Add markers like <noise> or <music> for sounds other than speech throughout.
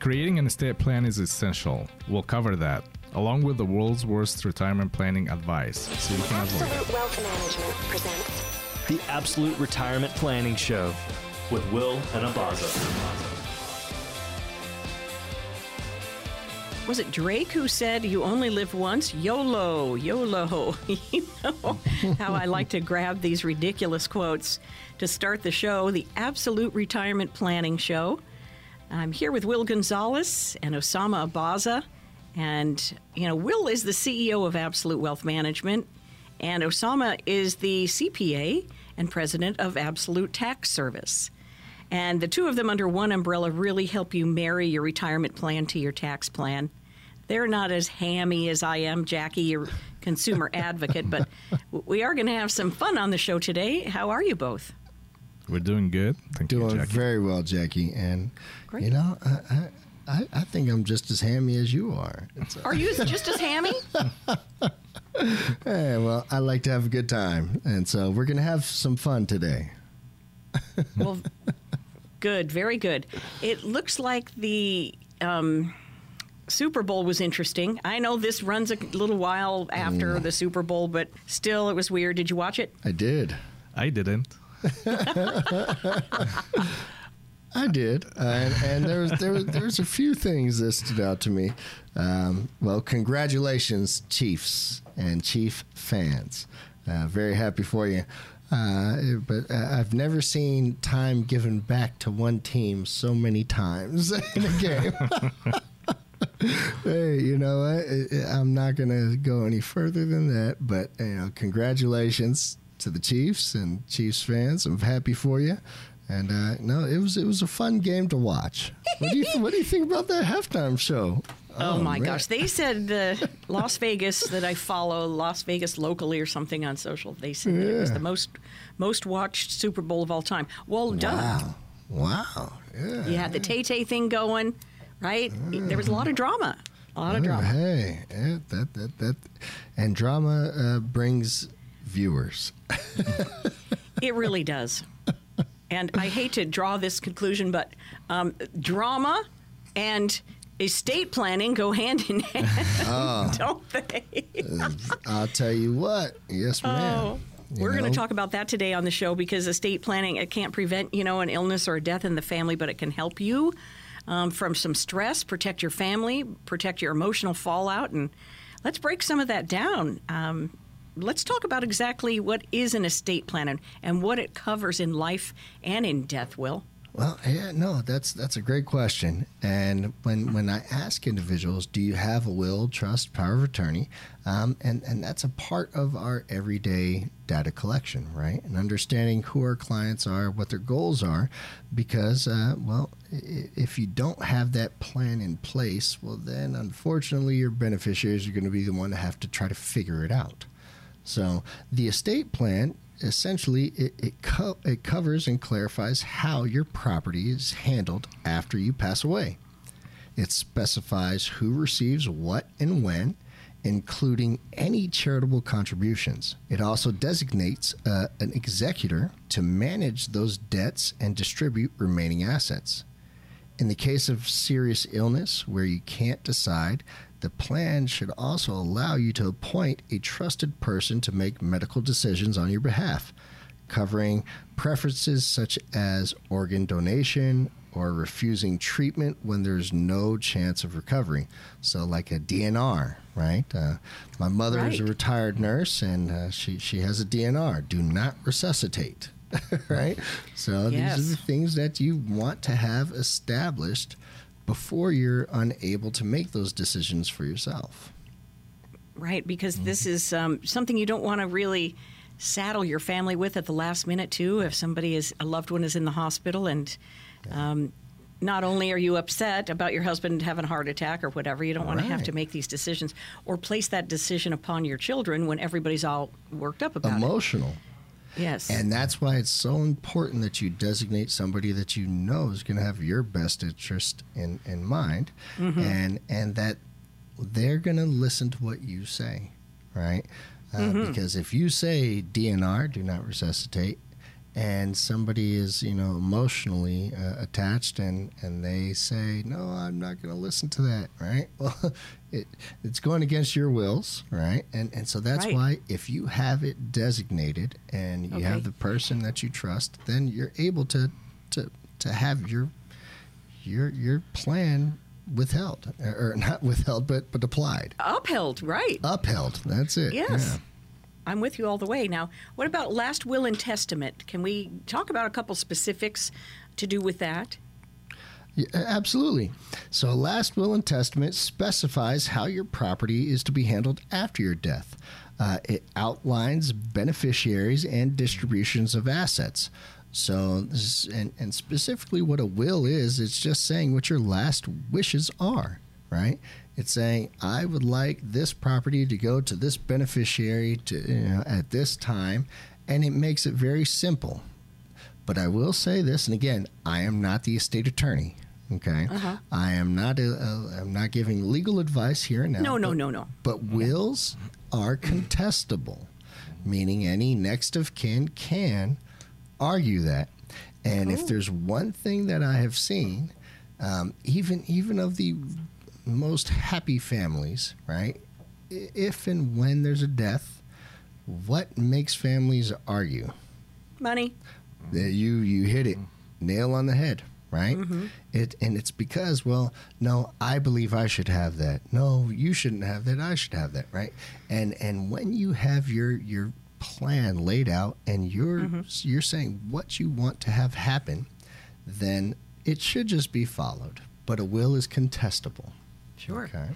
Creating an estate plan is essential. We'll cover that, along with the world's worst retirement planning advice, so you can avoid it. Absolute Wealth Management presents The Absolute Retirement Planning Show with Will and Abaza. Was it Drake who said, You only live once? YOLO, YOLO. <laughs> you know how I like to grab these ridiculous quotes to start the show, the Absolute Retirement Planning Show. I'm here with Will Gonzalez and Osama Abaza. And, you know, Will is the CEO of Absolute Wealth Management, and Osama is the CPA and president of Absolute Tax Service. And the two of them under one umbrella really help you marry your retirement plan to your tax plan. They're not as hammy as I am, Jackie, your consumer <laughs> advocate, but we are going to have some fun on the show today. How are you both? We're doing good. Thank you, Doing Jackie. very well, Jackie. And Great. you know, I, I, I, I think I'm just as hammy as you are. It's, uh, Are you <laughs> just as hammy? hey, well, I like to have a good time, and so we're gonna have some fun today. <laughs> Well, good, very good. It looks like the um, Super Bowl was interesting. I know this runs a little while after the Super Bowl, but still, it was weird. Did you watch it? I did. I didn't. I did, and, and there was there was there was a few things that stood out to me. Um, well, congratulations, Chiefs and Chief fans. Uh, very happy for you. Uh, but uh, I've never seen time given back to one team so many times <laughs> in a game. <laughs> hey, you know what? I'm not going to go any further than that. But you know, congratulations to the Chiefs and Chiefs fans. I'm happy for you. And uh, no, it was it was a fun game to watch. What do you what do you think about that halftime show? Oh, my man. gosh. They said the Las Vegas that I follow, Las Vegas locally or something on social. They said that it was the most most watched Super Bowl of all time. Well done. Wow, wow, yeah. You had the Tay Tay thing going, right? There was a lot of drama. A lot of Oh, drama. Hey, yeah, that that that, and drama uh, brings viewers. <laughs> It really does. And I hate to draw this conclusion, but um, drama and estate planning go hand in hand, Ah. <laughs> don't they? I'll tell you what. Yes, ma'am. Oh, You we're going to talk about that today on the show because estate planning it can't prevent you know an illness or a death in the family, but it can help you um, from some stress, protect your family, protect your emotional fallout, and let's break some of that down. Um, let's talk about exactly what is an estate plan and, and what it covers in life and in death. Will Well, yeah, no, that's that's a great question. And when when I ask individuals, do you have a will, trust, power of attorney, um, and and that's a part of our everyday data collection, right? And understanding who our clients are, what their goals are, because uh, well, if you don't have that plan in place, well, then unfortunately your beneficiaries are going to be the one to have to try to figure it out. So the estate plan essentially it it, co- it covers and clarifies how your property is handled after you pass away. It specifies who receives what and when, including any charitable contributions. It also designates uh, an executor to manage those debts and distribute remaining assets. In the case of serious illness where you can't decide, the plan should also allow you to appoint a trusted person to make medical decisions on your behalf, covering preferences such as organ donation or refusing treatment when there's no chance of recovery. So, like a DNR, right? Uh, my mother is a retired nurse and uh, she, she has a DNR do not resuscitate. <laughs> right? So Yes. these are the things that you want to have established before you're unable to make those decisions for yourself. right? Because this is um, something you don't want to really saddle your family with at the last minute too. If somebody is a loved one is in the hospital and um, not only are you upset about your husband having a heart attack or whatever, you don't want to have to make these decisions or place that decision upon your children when everybody's all worked up about Emotional. it. Yes. And that's why it's so important that you designate somebody that you know is going to have your best interest in, in mind Mm-hmm. and and that they're going to listen to what you say, right? Uh, Mm-hmm. Because if you say DNR, do not resuscitate, and somebody is you know emotionally uh, attached and and they say no i'm not going to listen to that right <laughs> well it, it's going against your wills right and and so that's Right. why if you have it designated and you Okay. have the person that you trust then you're able to to to have your your your plan withheld or, or <laughs> not withheld but but applied Upheld, right. upheld that's it Yes. yeah. I'm with you all the way. Now, what about last will and testament? Can we talk about a couple specifics to do with that? Yeah, absolutely. So, last will and testament specifies how your property is to be handled after your death. Uh, it outlines beneficiaries and distributions of assets. So, is- and, and specifically, what a will is, it's just saying what your last wishes are, right? It's saying, I would like this property to go to this beneficiary to, you know, at this time, and it makes it very simple. But I will say this, and again, I am not the estate attorney. Okay, Uh-huh. I am not. A, a, I'm not giving legal advice here and now. No, no, but- no, no. But wills are contestable, meaning any next of kin can argue that. And if there's one thing that I have seen, um, even even of the most happy families, right? If and when there's a death, what makes families argue? Money. you you hit it. Nail on the head right? Mm-hmm. It and it's because well no i believe i should have that. No you shouldn't have that. I should have that right? And and when you have your your plan laid out and you're mm-hmm. you're saying what you want to have happen then it should just be followed but a will is contestable Sure. okay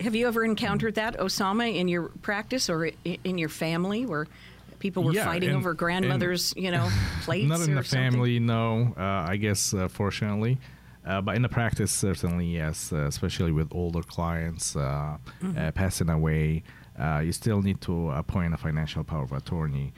Have you ever encountered that, Osama, in your practice or in your family where people were Yeah, fighting in- over grandmother's, you know, <laughs> plates Not in or the something? family, no. Uh, I guess, uh, fortunately. Uh, but in the practice, certainly, yes, uh, especially with older clients uh, Mm-hmm. uh, passing away. Uh, you still need to appoint a financial power of attorney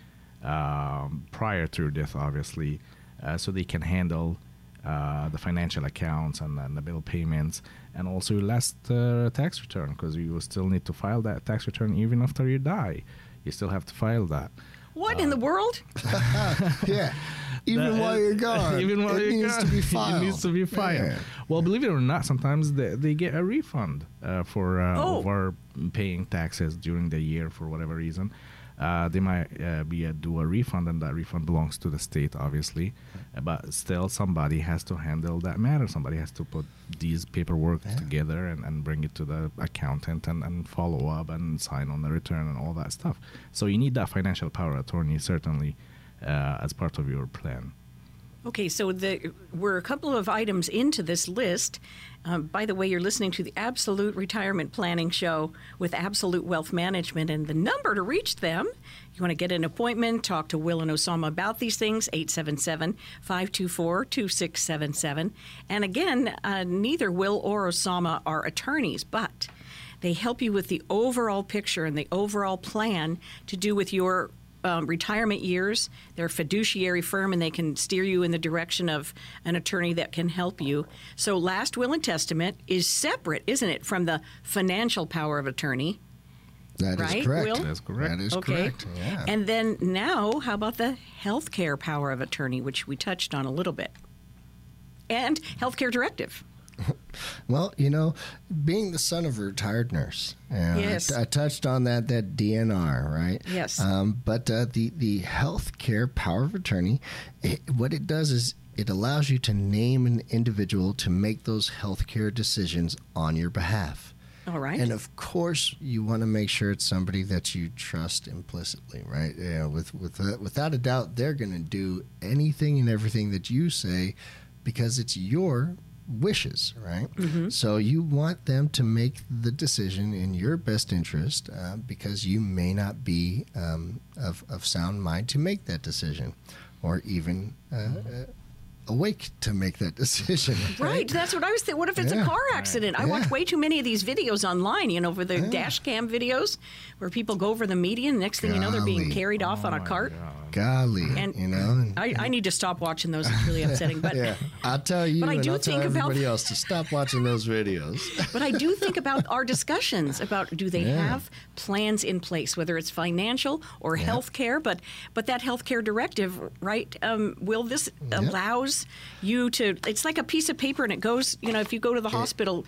um, prior to your death, obviously, uh, so they can handle uh, the financial accounts and, and the bill payments and also your last uh, tax return because you will still need to file that tax return even after you die. You still have to file that. What in the world? <laughs> yeah even That- while you're <laughs> gone Even while it you're needs gone, to be filed <laughs> It needs to be filed. Yeah. Well, believe it or not, sometimes they, they get a refund uh, for uh, Oh. over paying taxes during the year for whatever reason. Uh, they might uh, be a, do a refund, and that refund belongs to the state, obviously. Uh, But still, somebody has to handle that matter. Somebody has to put these paperwork together and, and bring it to the accountant and, and follow up and sign on the return and all that stuff. So you need that financial power attorney certainly uh, as part of your plan. Okay, so the, we're a couple of items into this list. Um, by the way, you're listening to the Absolute Retirement Planning Show with Absolute Wealth Management, and the number to reach them, you want to get an appointment, talk to Will and Osama about these things, 877 524 2677. And again, uh, neither Will or Osama are attorneys, but they help you with the overall picture and the overall plan to do with your um, retirement years. They're a fiduciary firm and they can steer you in the direction of an attorney that can help you. So, last will and testament is separate, isn't it, from the financial power of attorney? That is Right, correct. Will? That's correct. That is okay. correct. Yeah. And then now, how about the healthcare power of attorney, which we touched on a little bit? And healthcare directive. <laughs> well, you know, being the son of a retired nurse, you I- Yes. I, touched on that that DNR, right? Yes. Um, but uh, the the healthcare power of attorney, it, what it does is it allows you to name an individual to make those healthcare decisions on your behalf. All right. And of course, you want to make sure it's somebody that you trust implicitly, right? Yeah, with with uh, without a doubt, they're going to do anything and everything that you say because it's your wishes, right? So you want them to make the decision in your best interest uh, because you may not be um, of of sound mind to make that decision, or even. Uh, uh, awake to make that <laughs> decision Right, that's what I was thinking. What if it's Yeah. a car accident? I watch way too many of these videos online, you know, for the dash cam videos where people go over the median. Next thing you know, they're being Golly. carried off on Oh a cart. God. Golly, And- you know. And, I, I need to stop watching those. It's really upsetting. But <laughs> yeah, I'll tell you, But I do I'll tell think about- everybody else to stop watching those videos. <laughs> But I do think about our discussions about do they Yeah. have plans in place, whether it's financial or health care. But but that health care directive, right? Um, will this allows you to? It's like a piece of paper, and it goes. You know, if you go to the hospital,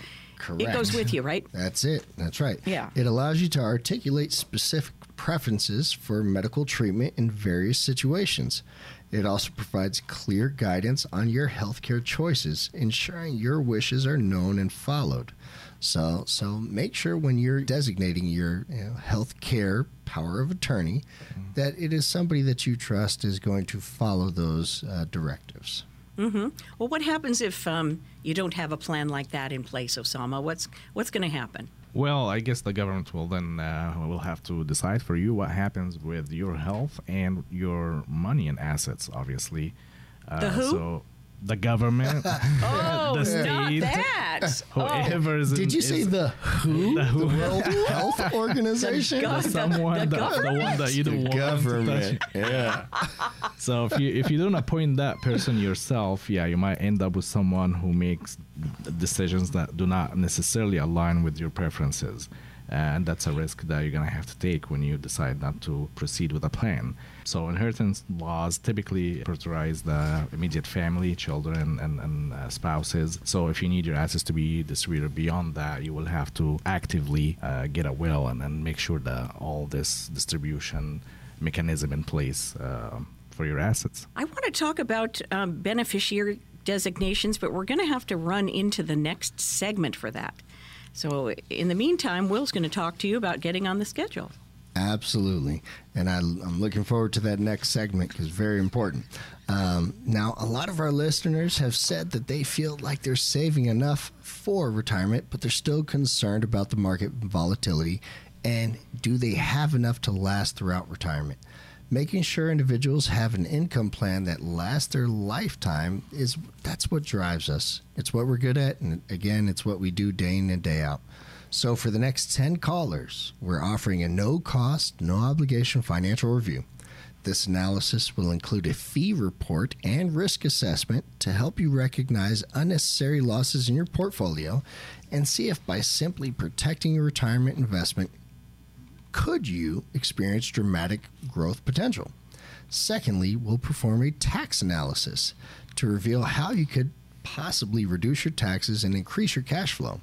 it goes with you, right? <laughs> That's it. That's right. Yeah. It allows you to articulate specific preferences for medical treatment in various situations. It also provides clear guidance on your healthcare choices, ensuring your wishes are known and followed. So, so make sure when you're designating your you know, health care power of attorney that it is somebody that you trust is going to follow those uh, directives. Well, what happens if um, you don't have a plan like that in place, Osama? What's what's going to happen? Well, I guess the government will then uh, will have to decide for you what happens with your health and your money and assets. Obviously, uh, The who? So the government, <laughs> Oh, the not state, that! Oh, whoever is. in- Did you say the WHO? The WHO. <laughs> The World Health Organization? gov- the- someone the the, the one that you don't want government. to touch. Yeah. <laughs> so if you if you don't appoint that person yourself, yeah, you might end up with someone who makes decisions that do not necessarily align with your preferences. And that's a risk that you're going to have to take when you decide not to proceed with a plan. So, inheritance laws typically prioritize the immediate family, children, and, and uh, spouses. So, if you need your assets to be distributed beyond that, you will have to actively uh, get a will and, make sure that all this distribution mechanism in place uh, for your assets. I want to talk about um, beneficiary designations, but we're going to have to run into the next segment for that. So, in the meantime, Will's going to talk to you about getting on the schedule. Absolutely. And I, I'm looking forward to that next segment because it's very important. Um, now, a lot of our listeners have said that they feel like they're saving enough for retirement, but they're still concerned about the market volatility. And do they have enough to last throughout retirement? Making sure individuals have an income plan that lasts their lifetime is that's what drives us. It's what we're good at, and again, it's what we do day in and day out. So, for the next 10 callers, we're offering a no cost, no obligation financial review. This analysis will include a fee report and risk assessment to help you recognize unnecessary losses in your portfolio and see if by simply protecting your retirement investment, could you experience dramatic growth potential. Secondly, we'll perform a tax analysis to reveal how you could possibly reduce your taxes and increase your cash flow.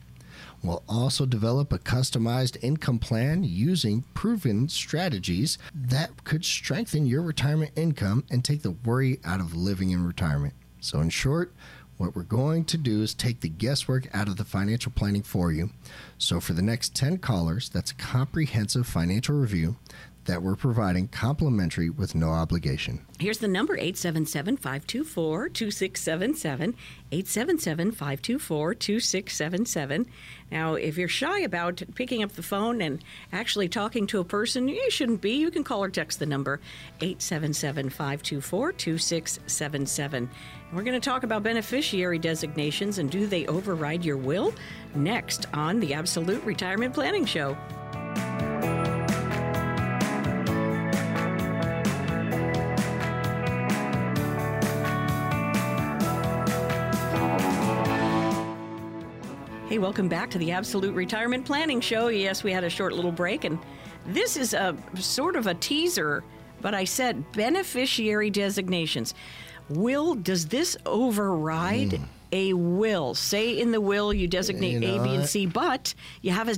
We'll also develop a customized income plan using proven strategies that could strengthen your retirement income and take the worry out of living in retirement. So, in short, what we're going to do is take the guesswork out of the financial planning for you. So, for the next 10 callers, that's a comprehensive financial review that we're providing complimentary with no obligation. Here's the number 877 524 2677. 877 524 2677. Now, if you're shy about picking up the phone and actually talking to a person, you shouldn't be. You can call or text the number 877 524 2677. We're going to talk about beneficiary designations and do they override your will? Next on the Absolute Retirement Planning Show. Hey, welcome back to the Absolute Retirement Planning Show. Yes, we had a short little break, and this is a sort of a teaser, but I said beneficiary designations. Will, does this override hmm. a will? Say in the will you designate You know A, B, and? C, but you have a,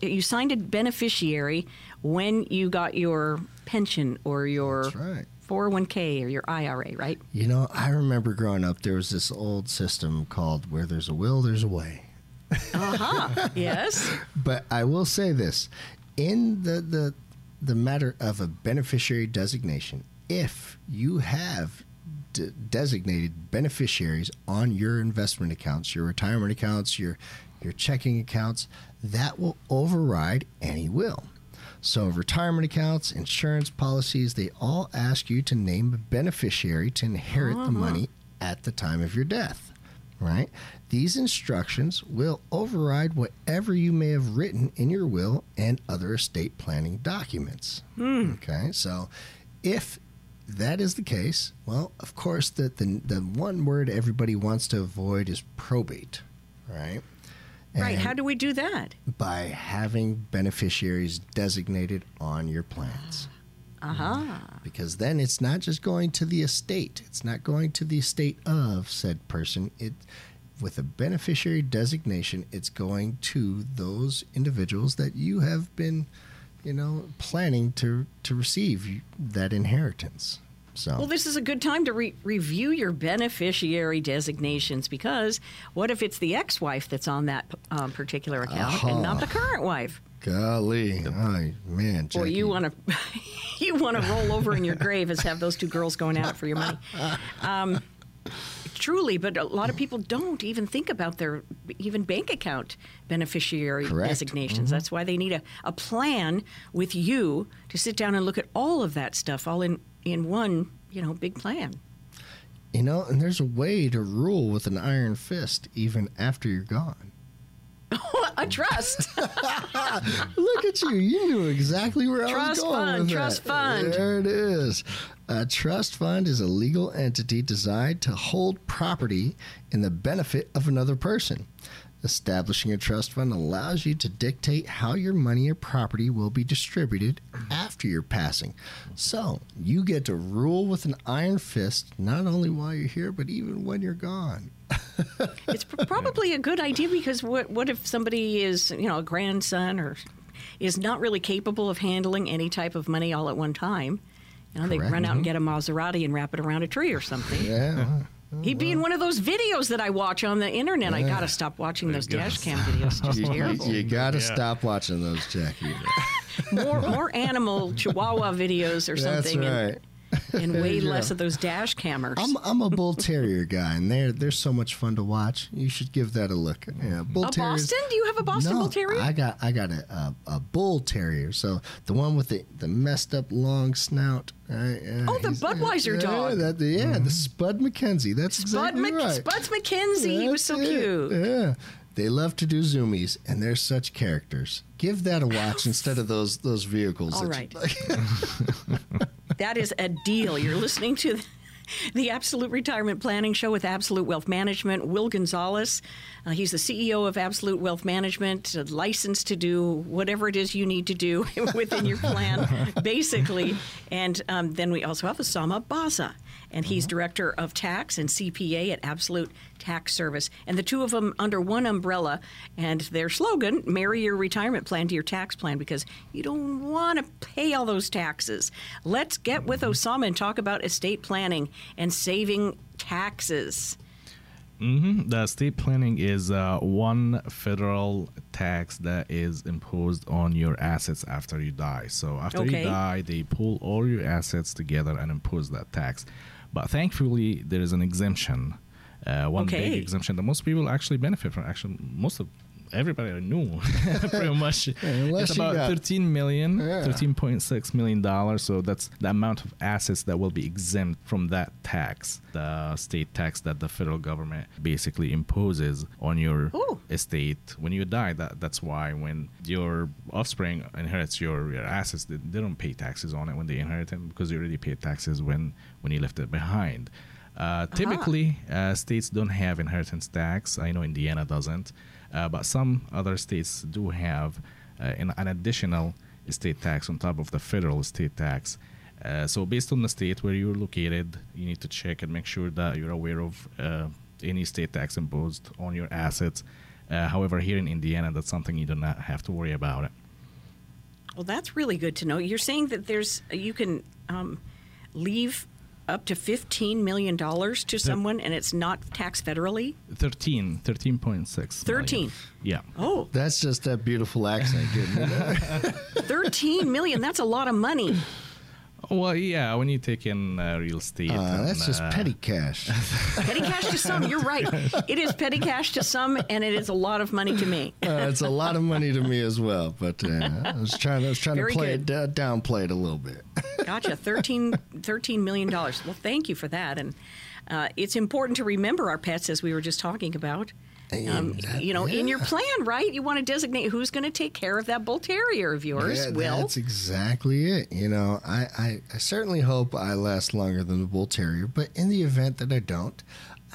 a you signed a beneficiary when you got your pension or your That's right. 401k or your IRA, right? You know, I remember growing up, there was this old system called where there's a will, there's a way. Uh-huh. <laughs> yes. But I will say this: in the the the matter of a beneficiary designation, if you have d- designated beneficiaries on your investment accounts, your retirement accounts, your your checking accounts, that will override any will. So retirement accounts, insurance policies, they all ask you to name a beneficiary to inherit the money at the time of your death right? These instructions will override whatever you may have written in your will and other estate planning documents. Hmm. Okay, so if that is the case, well, of course, the, the the one word everybody wants to avoid is probate, right? right. How do we do that? by having beneficiaries designated on your plans. Uh huh. because then it's not just going to the estate it's not going to the estate of said person it with a beneficiary designation it's going to those individuals that you have been you know planning to to receive that inheritance so Well, this is a good time to re- review your beneficiary designations because what if it's the ex wife that's on that um, particular account and not the current wife? Golly oh, man Or Jackie. <laughs> you want to you want to roll over in your grave as have those two girls going out for your money. Um, truly, but a lot of people don't even think about their even bank account beneficiary Correct. designations. That's why they need a, a plan with you to sit down and look at all of that stuff all in in one you know big plan. you know and there's a way to rule with an iron fist even after you're gone <laughs> a trust. <laughs> Look at you. You knew exactly where I was going fund, with trust that. fund. There it is. A trust fund is a legal entity designed to hold property in the benefit of another person. Establishing a trust fund allows you to dictate how your money or property will be distributed after your passing. So you get to rule with an iron fist not only while you're here, but even when you're gone. <laughs> it's pr- probably a good idea because what what if somebody is you know a grandson or is not really capable of handling any type of money all at one time? You know, they run out and mm-hmm. get a Maserati and wrap it around a tree or something. Yeah. Uh-huh. He'd be in one of those videos that I watch on the internet. I gotta stop watching those dash cam videos. Just <laughs> You, terrible. you, got to Yeah. stop watching those, Jackie. <laughs> More more animal chihuahua videos or That's something, and- right. and, way less go. of those dash cammers. I'm I'm a bull terrier guy, and they're they're so much fun to watch. You should give that a look. Yeah, bull a terriers- Boston? Do you have a Boston no, Bull Terrier? I got I got a, a, a bull terrier. So the one with the, the messed up long snout. Yeah, uh, Oh, the uh, Budweiser yeah, dog. That, yeah, the mm-hmm. Spud MacKenzie. That's Spud exactly Mc- right. Spuds MacKenzie. he was so it. cute. Yeah. They love to do zoomies, and they're such characters. Give that a watch <laughs> instead of those those vehicles. All right. <laughs> <laughs> That is a deal. You're listening to the Absolute Retirement Planning Show with Absolute Wealth Management. Will Gonzalez, uh, he's the CEO of Absolute Wealth Management, licensed to do whatever it is you need to do <laughs> within your plan, basically. And um, then we also have Osama Abaza, and he's Director of Tax and CPA at Absolute Tax Service. And the two of them under one umbrella, and their slogan, marry your retirement plan to your tax plan because you don't want to pay all those taxes. Let's get with Osama and talk about estate planning and saving taxes. hmm The estate planning is uh, one federal tax that is imposed on your assets after you die. So after Okay. you die, they pull all your assets together and impose that tax. But thankfully, there is an exemption. Uh, one Okay. big exemption that most people actually benefit from. Actually, most of everybody I knew <laughs> <laughs> pretty much. unless it's about got- 13 million, Yeah. 13.6 million dollars. So that's the amount of assets that will be exempt from that tax, the estate tax that the federal government basically imposes on your Ooh. estate when you die. That that's why when your offspring inherits your, your assets, they, they don't pay taxes on it when they inherit them because you already paid taxes when when you left it behind. Uh, typically, uh, states don't have inheritance tax. I know Indiana doesn't, but some other states do have uh, an, an additional state tax on top of the federal estate tax. Uh, so, based on the state where you're located, you need to check and make sure that you're aware of uh, any state tax imposed on your assets. Uh, however, here in Indiana, that's something you do not have to worry about. Well, that's really good to know. You're saying that there's you can um, leave up to $15 million to someone and it's not taxed federally? 13, 13.6. million. 13. Yeah. Oh, That's just that beautiful accent, getting it. <laughs> 13 million. That's a lot of money. Well, yeah, when you take in uh, real estate. Uh, and, that's just uh, petty cash. <laughs> Petty cash to some. You're right. <laughs> It is petty cash to some, and it is a lot of money to me. <laughs> Uh, it's a lot of money to me as well, but uh, I was trying. I was trying Very to play good. it, uh, downplay it a little bit. Gotcha. 13, $13 million. Well, thank you for that. And uh, it's important to remember our pets, as we were just talking about. Um, that- you know, in your plan, right? You want to designate who's going to take care of that bull terrier of yours. Yeah, Will. that's exactly it. You know, I, I, I certainly hope I last longer than the bull terrier, but in the event that I don't,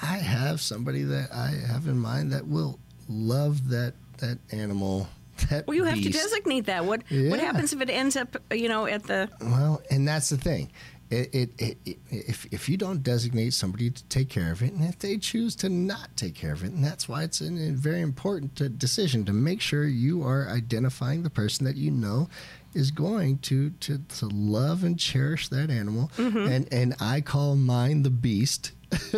I have somebody that I have in mind that will love that that animal. That Well, you have to designate that. What Yeah. what happens if it ends up, you know, at the Well, and that's the thing. It, it, it, it, if, if you don't designate somebody to take care of it, and if they choose to not take care of it, and that's why it's an, a very important to, decision to make sure you are identifying the person that you know is going to, to, to love and cherish that animal. Mm-hmm. And, and I call mine the beast. <laughs>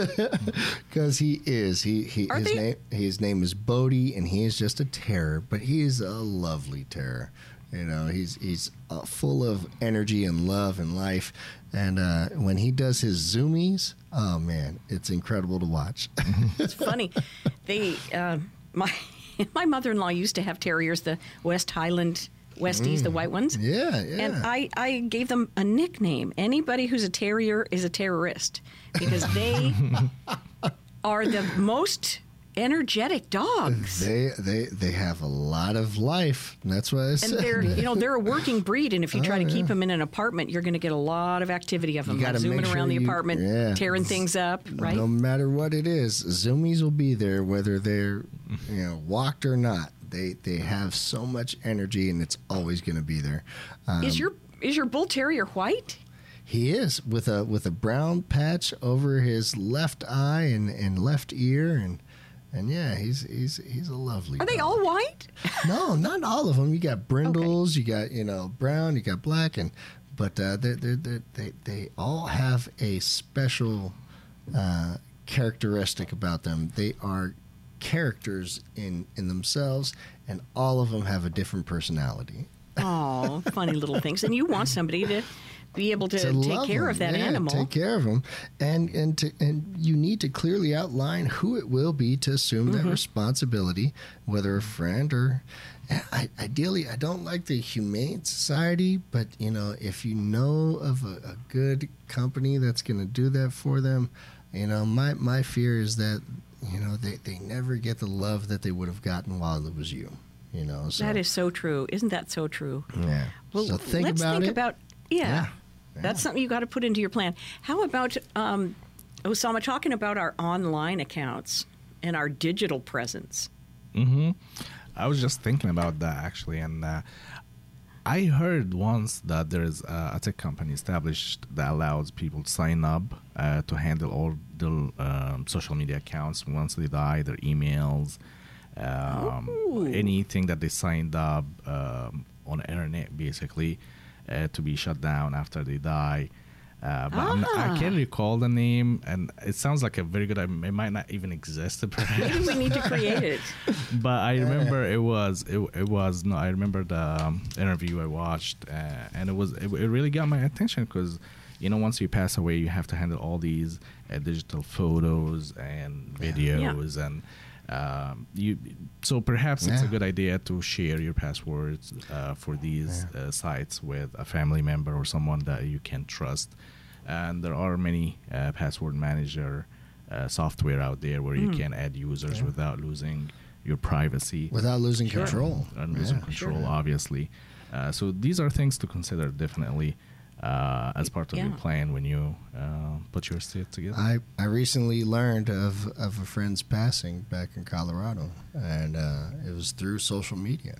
Because he is, he, he Are his they- name his name is Bodie, and he is just a terror. But he is a lovely terror. You know, he's he's uh, full of energy and love and life. And uh, when he does his zoomies, oh man, it's incredible to watch. <laughs> It's funny. they uh, my <laughs> my mother in law used to have terriers, the West Highland Westies, the white ones. Mm. yeah, yeah. And I, I gave them a nickname. Anybody who's a terrier is a terrorist because they <laughs> are the most energetic dogs. they they they have a lot of life. and That's what I and said. they're you know they're a working <laughs> breed, and if you try Oh, to keep yeah. them in an apartment, you're going to get a lot of activity of them, like zooming sure around the you- apartment, yeah. tearing things up, right? No matter what it is, zoomies will be there whether they're you know walked or not. They they have so much energy, and it's always going to be there. Um, is your is your bull terrier white? He is with a with a brown patch over his left eye and, and left ear and and yeah, he's he's he's a lovely. Are they all white? <laughs> No, not all of them. You got brindles, you got you know brown, you got black, and but uh, they they they they they all have a special uh, characteristic about them. They are characters in in themselves, and all of them have a different personality. Oh, funny little things. And you want somebody to be able to, to take care them. of that yeah, animal. Take care of them, and and to, and you need to clearly outline who it will be to assume Mm-hmm. that responsibility, whether a friend or. I, ideally, I don't like the humane society, but you know, if you know of a, a good company that's going to do that for them, you know, my my fear is that you know they they never get the love that they would have gotten while it was you. You know, so That is so true. Isn't that so true? yeah. Well, so think let's about think it. about yeah. Yeah. That's something you got to put into your plan. How about um, Osama talking about our online accounts and our digital presence? I was just thinking about that actually, and uh, I heard once that there is uh, a tech company established that allows people to sign up uh, to handle all the um, social media accounts once they die, their emails, um, anything that they signed up um, on the internet, basically, uh, to be shut down after they die. Uh, but I'm not- Ah. I can't recall the name, and it sounds like a very good. It might not even exist, <laughs> perhaps Maybe we need to create it. <laughs> but I remember it was it, it was no I remember the um, interview I watched uh, and it was it, it really got my attention because you know once you pass away you have to handle all these uh, digital photos and videos and um, you so perhaps it's a good idea to share your passwords uh, for these uh, sites with a family member or someone that you can trust. And there are many uh, password manager uh, software out there where you can add users without losing your privacy. Without losing control. and losing Yeah. control, obviously. Uh, so these are things to consider definitely uh, as part of your plan when you uh, put your state together. I, I recently learned of, of a friend's passing back in Colorado, and uh, it was through social media.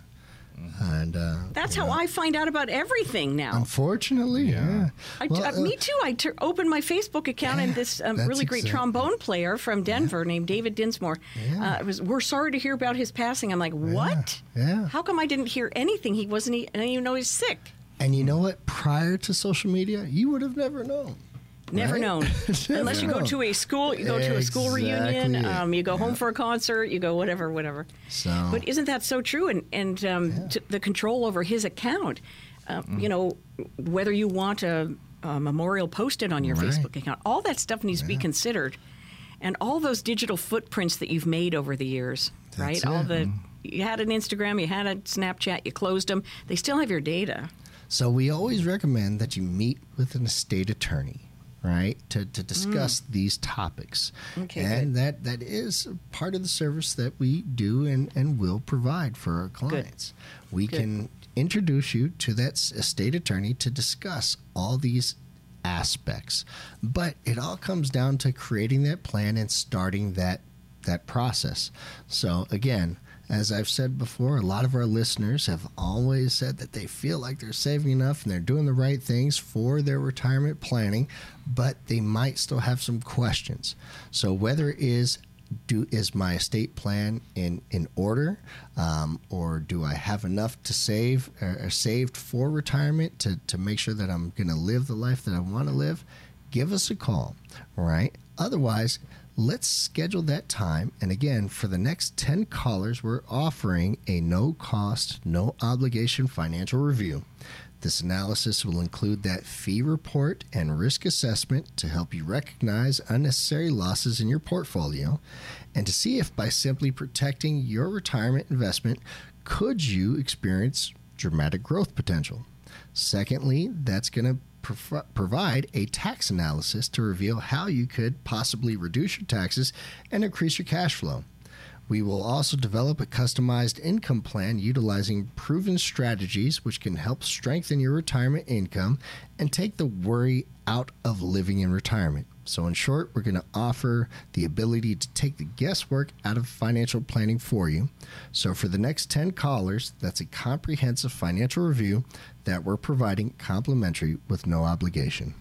And uh, That's how know, I find out about everything now. Unfortunately, yeah. Yeah. I, Well, uh, me too. I tur opened my Facebook account, and this um, really great exact- trombone player from Denver named David Dinsmore Yeah. uh, it was. We're sorry to hear about his passing. I'm like, what? yeah. How come I didn't hear anything? He wasn't. e- I didn't even know he's sick. And you know what? Prior to social media, you would have never known. Never Right? known. <laughs> Unless you go to a school, you go to a school reunion, Exactly um, you go home for a concert, you go whatever, whatever. So, But isn't that so true? And and um, t- the control over his account, uh, Mm. you know, whether you want a, a memorial posted on your Right. Facebook account, all that stuff needs to be considered, and all those digital footprints that you've made over the years, That's right? All it. the you had an Instagram, you had a Snapchat, you closed them. They still have your data. So we always recommend that you meet with an estate attorney, right, to, to discuss these topics. Mm. Okay, and that, that is part of the service that we do and, and will provide for our clients. Good. We Good. can introduce you to that estate attorney to discuss all these aspects. But it all comes down to creating that plan and starting that that process. So again, as I've said before, a lot of our listeners have always said that they feel like they're saving enough and they're doing the right things for their retirement planning, but they might still have some questions. So whether it is do is my estate plan in in order, um, or do I have enough to save or, or saved for retirement to to make sure that I'm going to live the life that I want to live? Give us a call, all right? Otherwise, let's schedule that time. And again, for the next 10 callers, we're offering a no cost, no obligation financial review. This analysis will include that fee report and risk assessment to help you recognize unnecessary losses in your portfolio and to see if by simply protecting your retirement investment could you experience dramatic growth potential. Secondly, that's going to prov- provide a tax analysis to reveal how you could possibly reduce your taxes and increase your cash flow. We will also develop a customized income plan utilizing proven strategies which can help strengthen your retirement income and take the worry out of living in retirement. So, in short, we're going to offer the ability to take the guesswork out of financial planning for you. So, for the next 10 callers, that's a comprehensive financial review that we're providing complimentary with no obligation.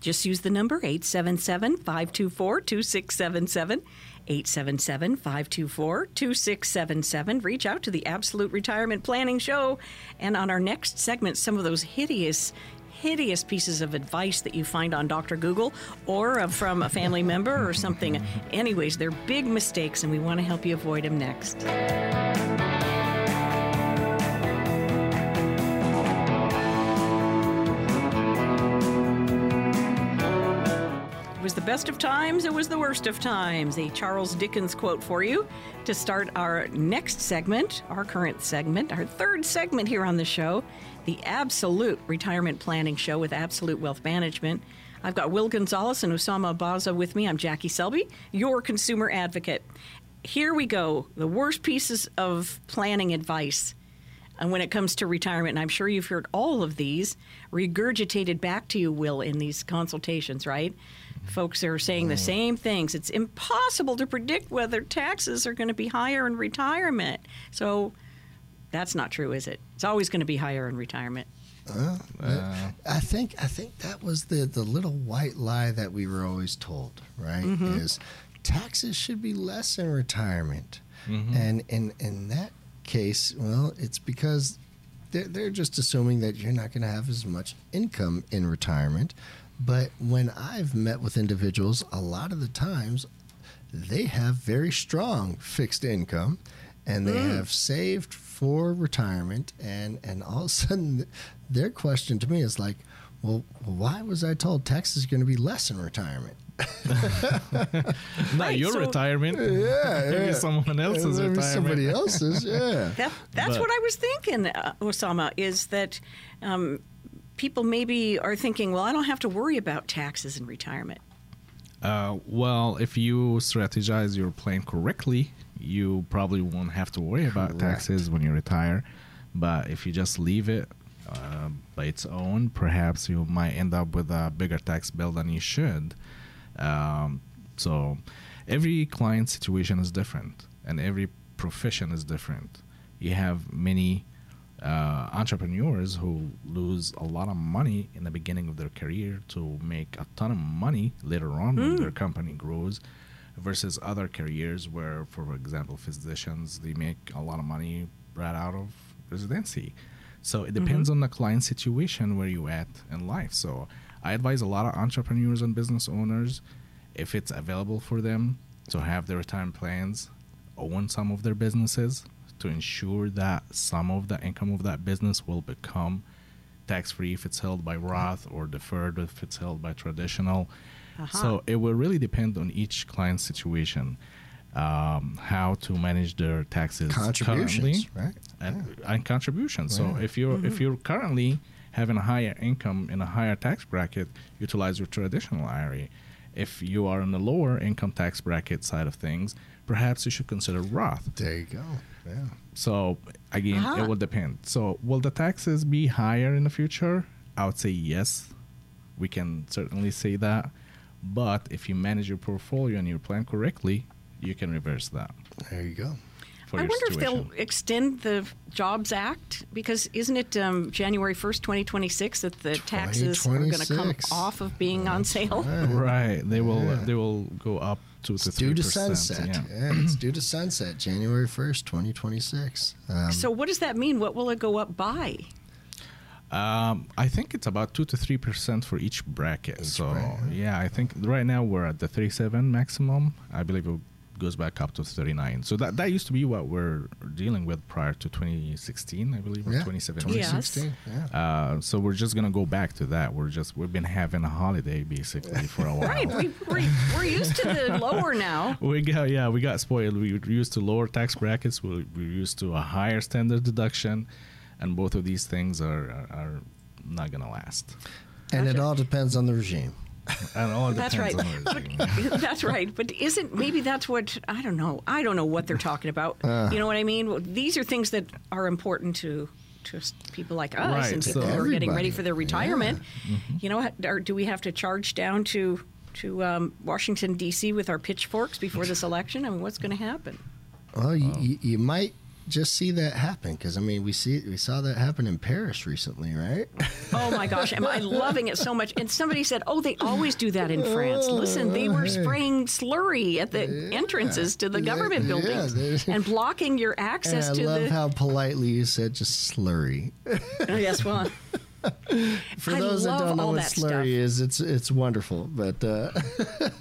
Just use the number 877 524 2677. 877 524 2677. Reach out to the Absolute Retirement Planning Show. And on our next segment, some of those hideous, hideous pieces of advice that you find on Dr. Google or uh, from a family member or something. Anyways, they're big mistakes, and we want to help you avoid them next. Best of times, it was the worst of times. A Charles Dickens quote for you to start our next segment, our current segment, our third segment here on the show, the Absolute Retirement Planning Show with Absolute Wealth Management. I've got Will Gonzalez and Osama Abaza with me. I'm Jackie Selby, your consumer advocate. Here we go the worst pieces of planning advice and when it comes to retirement, and I'm sure you've heard all of these regurgitated back to you, Will, in these consultations, right? Folks are saying the mm. same things. It's impossible to predict whether taxes are going to be higher in retirement. So that's not true, is it? It's always going to be higher in retirement. Uh, I think I think that was the the little white lie that we were always told, right? Mm-hmm. Is taxes should be less in retirement, mm-hmm. and in in that case, well, it's because they're they're just assuming that you're not going to have as much income in retirement. But when I've met with individuals, a lot of the times they have very strong fixed income and they have saved for retirement and and all of a sudden their question to me is like well why was i told tax is going to be less in retirement <laughs> Not Right, your so- retirement. yeah, <laughs> Maybe yeah. someone else's Maybe retirement. somebody else's yeah That, that's But- what I was thinking, uh, Osama, is that um, people maybe are thinking, well, I don't have to worry about taxes in retirement. Uh, well, if you strategize your plan correctly, you probably won't have to worry about Correct. taxes when you retire. But if you just leave it uh, by its own, perhaps you might end up with a bigger tax bill than you should. Um, so every client situation is different, and every profession is different. You have many uh, entrepreneurs who lose a lot of money in the beginning of their career to make a ton of money later on when their company grows versus other careers where for example physicians they make a lot of money right out of residency. So it depends on the client situation where you at in life. So i advise a lot of entrepreneurs and business owners if it's available for them to have their retirement plans own some of their businesses to ensure that some of the income of that business will become tax free if it's held by Roth mm-hmm. or deferred if it's held by traditional. Uh-huh. So it will really depend on each client's situation. um, how to manage their taxes Contributions, currently right? and, and contributions. So if you're if mm-hmm. you're currently having a higher income in a higher tax bracket, utilize your traditional IRA. If you are in the lower income tax bracket side of things, perhaps you should consider Roth. There you go. Yeah. So again, Ah. it will depend. So will the taxes be higher in the future? I would say yes. We can certainly say that. But if you manage your portfolio and your plan correctly, you can reverse that There you go. I your wonder if they'll extend the Jobs Act because isn't it um, January 1st, 2026 that the taxes are going to come off of being on sale? Right, they will Yeah. they will go up two to It's due to sunset. Yeah. Yeah. it's due to sunset, January 1st, 2026. Um, So what does that mean? What will it go up by? Um, I think it's about two to three percent for each bracket. Each so bracket. yeah, I think right now we're at the thirty-seven maximum. I believe it goes back up to thirty-nine. So that that used to be what we're dealing with prior to twenty sixteen, I believe, or yeah, twenty seventeen. Yes. 2016. Yeah. Uh, so we're just gonna go back to that. We're just we've been having a holiday basically <laughs> for a while. Right, we, we're, we're used to the lower now. <laughs> We got yeah, we got spoiled. We were used to lower tax brackets. We we're used to a higher standard deduction, and both of these things are are, are not gonna last. And it all depends on the regime. <laughs> And all That's right. regime. <laughs> That's right. But isn't maybe that's what I don't know. I don't know what they're talking about. Uh. you know what I mean? These are things that are important to to people like us Right, and so- people who are getting ready for their retirement. Mm-hmm. You know, do we have to charge down to to um, Washington D.C. with our pitchforks before this election? I mean, what's going to happen? Well, you, you, you might just see that happen because I mean we see we saw that happen in Paris recently, right? <laughs> Oh my gosh, am I loving it so much? And somebody said, "Oh, they always do that in France." Listen, they were spraying slurry at the entrances to the government yeah, buildings they- <laughs> and blocking your access And I to love the. how politely you said just slurry. Oh, yes, well, <laughs> For I those that don't know what slurry stuff. is, it's it's wonderful. But uh,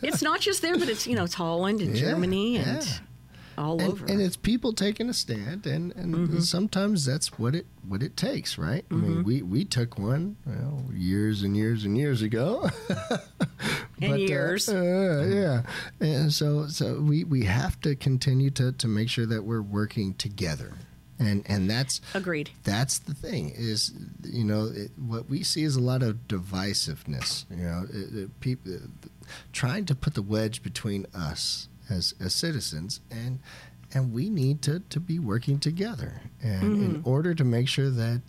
it's not just there, but it's you know it's Holland and Yeah, Germany and yeah. All and, over. and it's people taking a stand, and, and Mm-hmm. sometimes that's what it what it takes, right? I mean, we we took one well, years and years and years ago. <laughs> And uh, years. uh, yeah, and so so we we have to continue to to make sure that we're working together, and and that's Agreed. that's the thing is you know it, what we see is a lot of divisiveness you know it, it, people trying to put the wedge between us as as citizens and and we need to to be working together. And in order to make sure that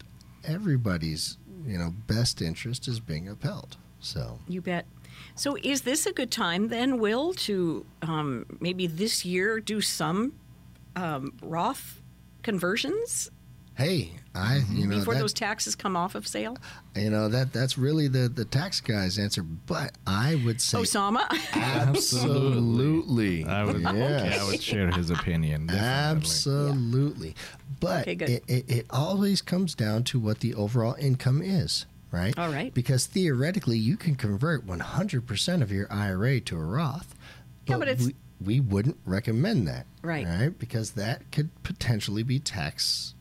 everybody's you know best interest is being upheld. So. You bet. So, is this a good time then, Will, to um, maybe this year do some um, Roth conversions hey i you mm-hmm. know before that, those taxes come off of sale? you know that that's really the the tax guy's answer but i would say Osama? absolutely I would, Yes. yeah, I would share his opinion. definitely. Absolutely. But Okay, it, it, it always comes down to what the overall income is, right? All right. Because theoretically, you can convert 100% of your IRA to a Roth. Yeah, but it's- we, we wouldn't recommend that. Right. Right? Because that could potentially be tax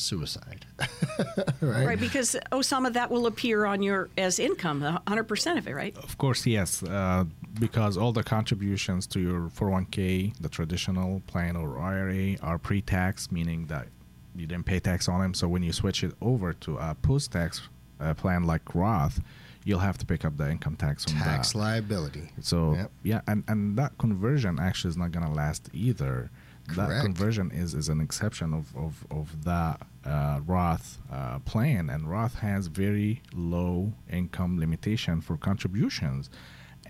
suicide. <laughs> right? right, because Osama, that will appear on your as income, 100% of it, right? Of course, yes, uh, because all the contributions to your 401k, the traditional plan or IRA, are pre-tax, meaning that you didn't pay tax on them. So when you switch it over to a post-tax uh, plan like Roth, you'll have to pick up the income tax on Tax that. liability. So Yep. yeah, and, and that conversion actually is not gonna last either. Correct. That conversion is, is an exception of, of, of that uh, Roth uh, plan, and Roth has very low income limitation for contributions,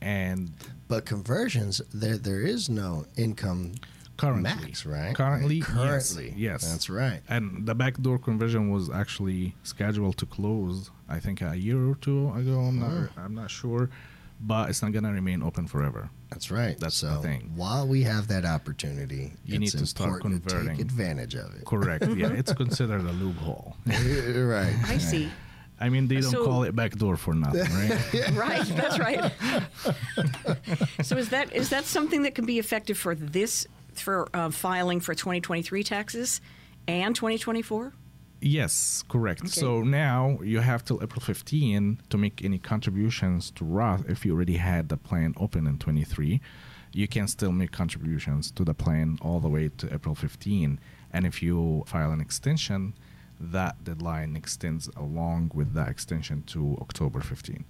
and But conversions, there there is no income currently, max, right? Currently, currently, yes, yes, That's right. And the backdoor conversion was actually scheduled to close, I think, a year or two ago. I'm not, I'm not sure, but it's not gonna remain open forever. That's right. That's so the thing. while we have that opportunity, You need to start important to converting. take advantage of it. Correct. yeah, <laughs> it's considered a loophole. <laughs> right. I see. I mean, they don't So- call it backdoor for nothing, <laughs> right? right, that's right. so is that is that something that can be effective for this for uh, filing for 2023 taxes and 2024? Yes, correct. So now you have till April 15 to make any contributions to Roth if you already had the plan open in 23. You can still make contributions to the plan all the way to April 15. And if you file an extension, that deadline extends along with that extension to October 15.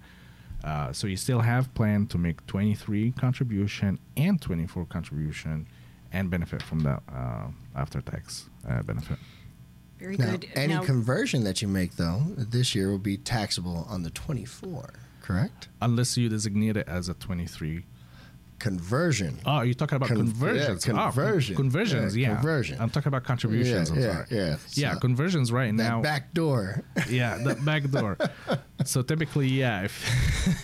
Uh, so you still have plan to make 23 contribution and 24 contribution and benefit from that uh, after tax uh, benefit. Very Now, good. any Now- conversion that you make, though, this year will be taxable on the 24, correct? Unless you designate it as a 23 Conversion. Oh, you're talking about ah, Con- conversions. yeah, Oh, con- conversions, Yeah, yeah. conversion. I'm talking about contributions. Yeah, I'm yeah, sorry. yeah. Yeah, conversions right that now. back door. <laughs> yeah, the back door. <laughs> so typically, yeah, if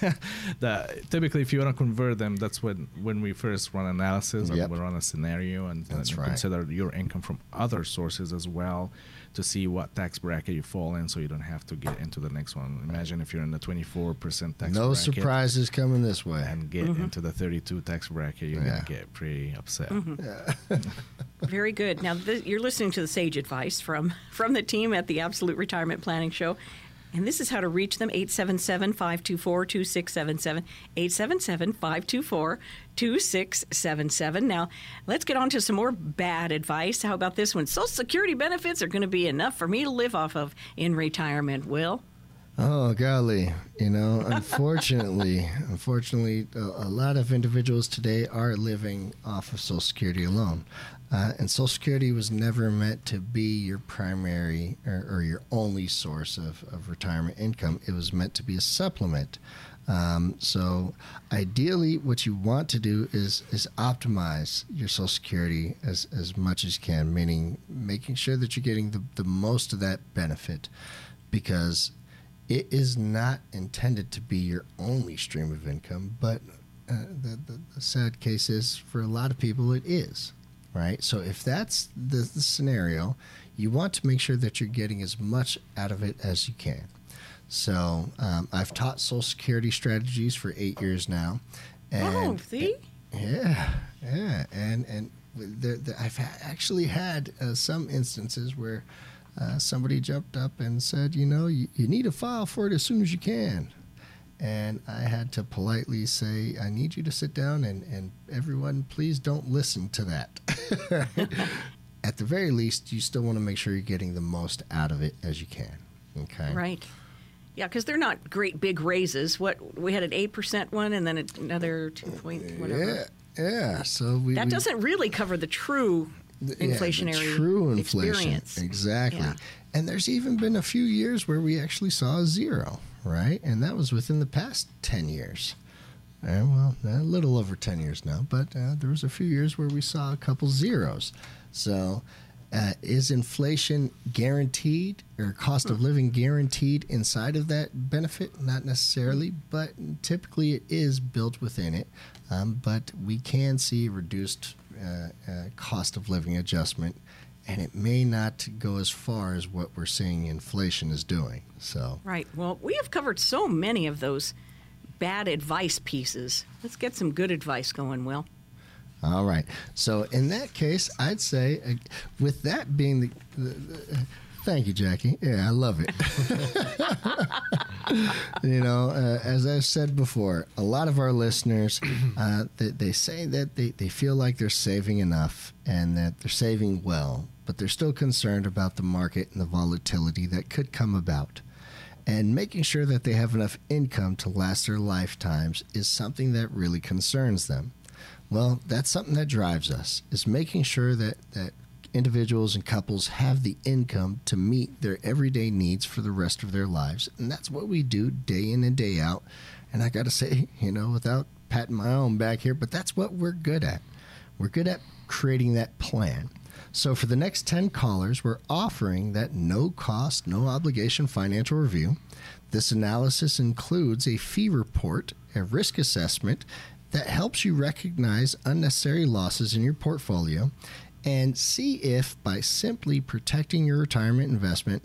<laughs> the typically if you want to convert them, that's when when we first run analysis Yep. and we run a scenario and, That's and right. consider your income from other sources as well to see what tax bracket you fall in, so you don't have to get into the next one. Imagine if you're in the 24% tax bracket. no surprises coming this way. and get mm-hmm. into the 32 tax bracket, you're Yeah. gonna get pretty upset. Mm-hmm. <laughs> Very good. Now th- you're listening to the sage advice from from the team at the Absolute Retirement Planning Show. And this is how to reach them 877 524 2677. 877 524 2677. Now, let's get on to some more bad advice. How about this one? Social Security benefits are going to be enough for me to live off of in retirement, Will. Oh golly, you know, <laughs> unfortunately, unfortunately, a, a lot of individuals today are living off of Social Security alone, uh, and Social Security was never meant to be your primary or, or your only source of, of retirement income. It was meant to be a supplement. Um, so, ideally, what you want to do is is optimize your Social Security as as much as you can, meaning making sure that you're getting the, the most of that benefit, because it is not intended to be your only stream of income, but uh, the, the, the sad case is for a lot of people it is, right? So if that's the, the scenario, you want to make sure that you're getting as much out of it as you can. So um, I've taught Social Security strategies for eight years now, and oh, see? yeah, yeah, and and there, there, I've ha- actually had uh, some instances where uh, somebody jumped up and said, you know, you, you need to file for it as soon as you can, and I had to politely say, I need you to sit down and and everyone, please don't listen to that. <laughs> At the very least, you still want to make sure you're getting the most out of it as you can. Okay. Right. Yeah, because they're not great big raises. What we had an eight percent one, and then another two point whatever. Yeah. Yeah. So we That we- doesn't really cover the true Yeah, the inflationary true inflation experience. exactly Yeah. and there's even been a few years where we actually saw a zero right and that was within the past 10 years Uh, well a little over 10 years now but uh, there was a few years where we saw a couple zeros so uh, is inflation guaranteed or cost of living guaranteed inside of that benefit? Not necessarily, but typically it is built within it. Um, but we can see reduced uh, uh, cost of living adjustment, and it may not go as far as what we're seeing inflation is doing. So, Right. Well, we have covered so many of those bad advice pieces. Let's get some good advice going, Will. all right. So, in that case, I'd say, uh, with that being the, the, the Thank you, Jackie. Yeah, I love it. <laughs> you know, uh, as I've said before, a lot of our listeners, uh, they, they say that they, they feel like they're saving enough and that they're saving well, but they're still concerned about the market and the volatility that could come about. And making sure that they have enough income to last their lifetimes is something that really concerns them. Well, that's something that drives us, is making sure that, that individuals and couples have the income to meet their everyday needs for the rest of their lives. And that's what we do day in and day out. And I got to <laughs> say, you know, without patting my own back here, but that's what we're good at. We're good at creating that plan. So for the next 10 callers, we're offering that no cost, no obligation financial review. This analysis includes a fee report, a risk assessment that helps you recognize unnecessary losses in your portfolio and see if by simply protecting your retirement investment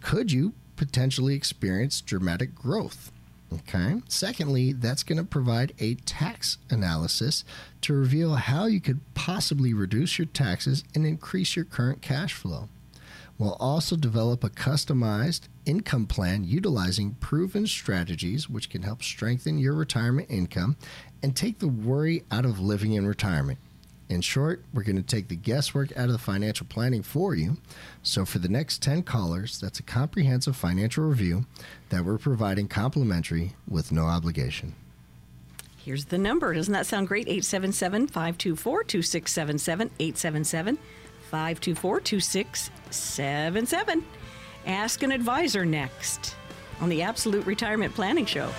could you potentially experience dramatic growth okay secondly that's going to provide a tax analysis to reveal how you could possibly reduce your taxes and increase your current cash flow We'll also develop a customized income plan utilizing proven strategies which can help strengthen your retirement income and take the worry out of living in retirement. In short, we're going to take the guesswork out of the financial planning for you. So, for the next 10 callers, that's a comprehensive financial review that we're providing complimentary with no obligation. Here's the number. Doesn't that sound great? 877 524 2677. 877 524 2677. Ask an advisor next on the Absolute Retirement Planning Show.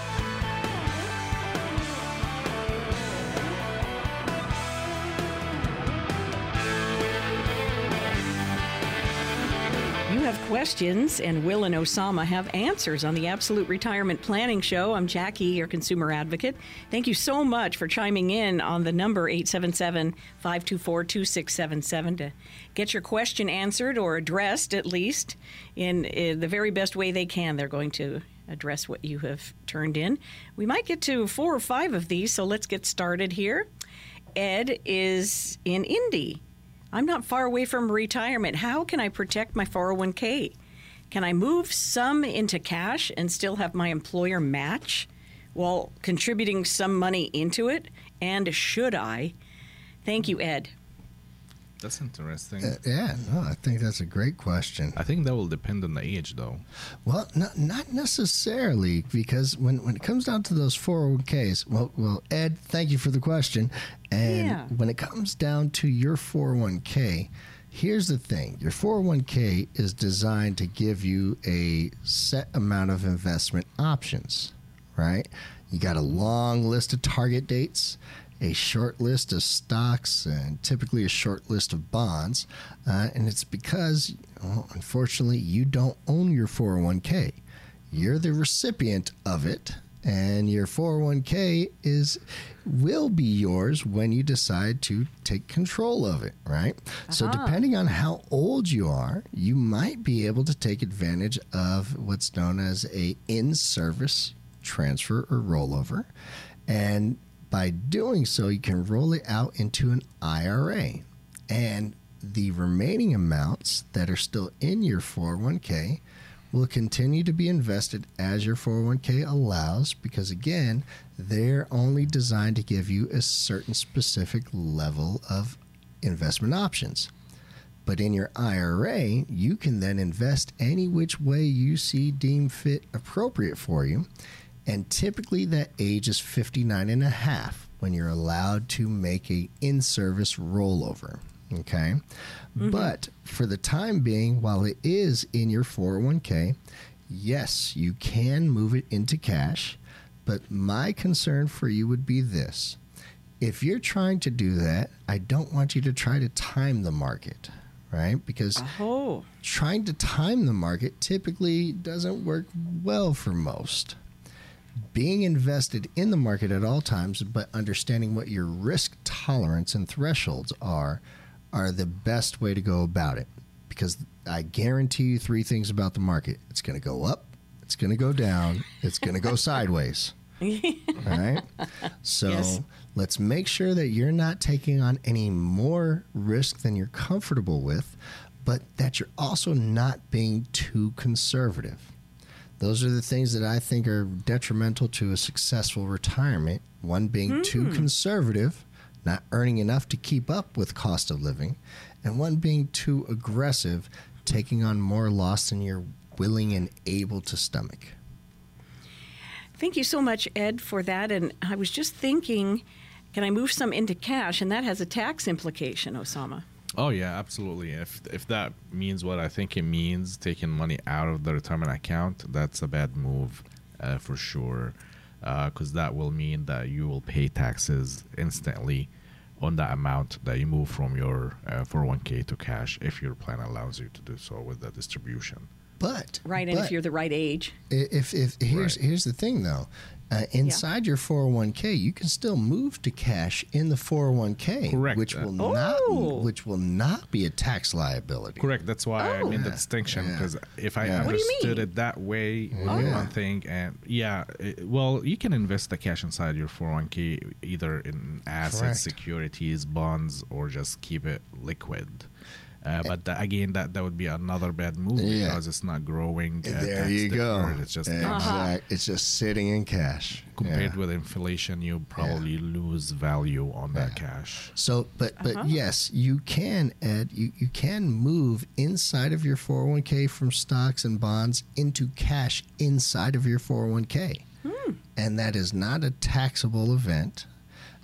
Questions, and Will and Osama have answers on the Absolute Retirement Planning Show. I'm Jackie, your consumer advocate. Thank you so much for chiming in on the number 877 524 2677 to get your question answered or addressed, at least, in, in the very best way they can. They're going to address what you have turned in. We might get to four or five of these, so let's get started here. Ed is in Indy. I'm not far away from retirement. How can I protect my 401k? Can I move some into cash and still have my employer match while contributing some money into it? And should I? Thank you, Ed. That's interesting. Uh, yeah, no, I think that's a great question. I think that will depend on the age, though. Well, not, not necessarily, because when, when it comes down to those 401ks, well, well, Ed, thank you for the question. And Yeah. when it comes down to your 401k, here's the thing your 401k is designed to give you a set amount of investment options, right? You got a long list of target dates. A short list of stocks and typically a short list of bonds. Uh, and it's because, well, unfortunately, you don't own your 401k you're the recipient of it and your 401k is will be yours when you decide to take control of it right? So depending on how old you are you might be able to take advantage of what's known as a in-service transfer or rollover. And by doing so you can roll it out into an IRA and the remaining amounts that are still in your 401k will continue to be invested as your 401k allows because again they're only designed to give you a certain specific level of investment options. But in your IRA you can then invest any which way you see deemed fit appropriate for you and typically that age is 59 and a half when you're allowed to make a in-service rollover okay? Mm-hmm. But for the time being while it is in your 401k yes you can move it into cash. But my concern for you would be this. If you're trying to do that i don't want you to try to time the market right? Because Oh, trying to time the market typically doesn't work well for most. Being invested in the market at all times, but understanding what your risk tolerance and thresholds are, are the best way to go about it. Because I guarantee you three things about the market it's going to go up, it's going to go down, it's going to go <laughs> sideways. <laughs> All right. So Yes. let's make sure that you're not taking on any more risk than you're comfortable with, but that you're also not being too conservative. Those are the things that I think are detrimental to a successful retirement. One being too hmm. conservative, not earning enough to keep up with cost of living, and one being too aggressive, taking on more loss than you're willing and able to stomach. thank you so much, Ed, for that. And I was just thinking, can I move some into cash? And that has a tax implication, Osama. Oh yeah, absolutely. If if that means what I think it means, taking money out of the retirement account, that's a bad move uh, for sure, because that will mean that you will pay taxes instantly on that amount that you move from your uh, 401k to cash if your plan allows you to do so with the distribution. But Right. And but if you're the right age. if if here's Right. here's the thing though, uh, inside your 401k, you can still move to cash in the 401k, Correct. which will Oh. not which will not be a tax liability. Correct. That's why I made the Yeah. distinction Yeah. because if I Yeah. What do you understood it that way, would Yeah. one thing, and yeah, it, well, you can invest the cash inside your 401k either in assets, Correct. securities, bonds, or just keep it liquid. Uh, but tha- again, that, that would be another bad move Yeah. because it's not growing. uh, there tax you go. deferred. It's just exact. It's just sitting in cash. compared Yeah. with inflation, you probably lose value on that cash. So, but but yes, you can Ed. You you can move inside of your 401k from stocks and bonds into cash inside of your 401k, and that is not a taxable event.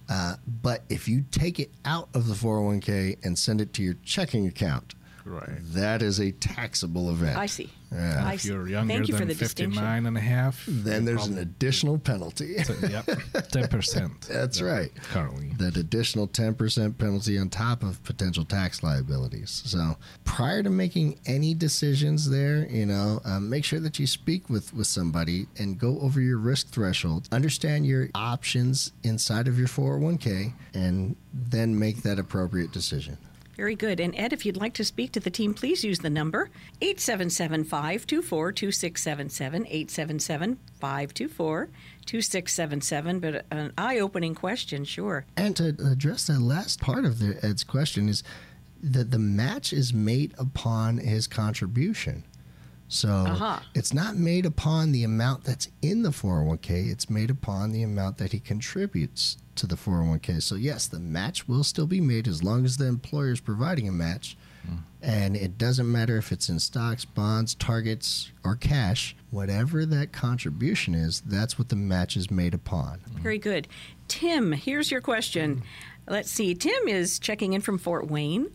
Uh, but if you take it out of the 401k and send it to your checking account, Right. that is a taxable event. I see. Yeah. I If see. you're younger Thank you for than the 59 and a half, Then you're there's an additional penalty. <laughs> yep, 10%. <laughs> That's right. Currently. that additional 10% penalty on top of potential tax liabilities. So, prior to making any decisions there, you know, um, make sure that you speak with, with somebody and go over your risk threshold. Understand your options inside of your 401k and then make that appropriate decision. Very good. And Ed, if you'd like to speak to the team, please use the number 877 524 2677. 877 524 2677. But an eye opening question, sure. And to address that last part of the, Ed's question is that the match is made upon his contribution. So Uh-huh. it's not made upon the amount that's in the 401k, it's made upon the amount that he contributes to the 401k. So yes, the match will still be made as long as the employer is providing a match. And it doesn't matter if it's in stocks, bonds, targets, or cash, whatever that contribution is, that's what the match is made upon. Very good. Tim, here's your question. Let's see. Tim is checking in from Fort Wayne.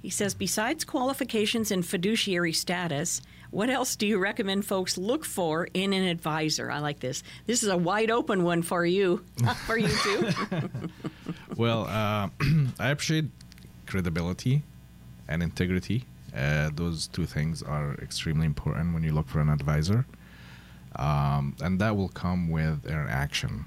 He says, besides qualifications and fiduciary status, what else do you recommend folks look for in an advisor? I like this. This is a wide open one for you, <laughs> for you too. <laughs> Well, uh, <clears throat> I appreciate credibility and integrity. Uh, those two things are extremely important when you look for an advisor. Um, and that will come with an action.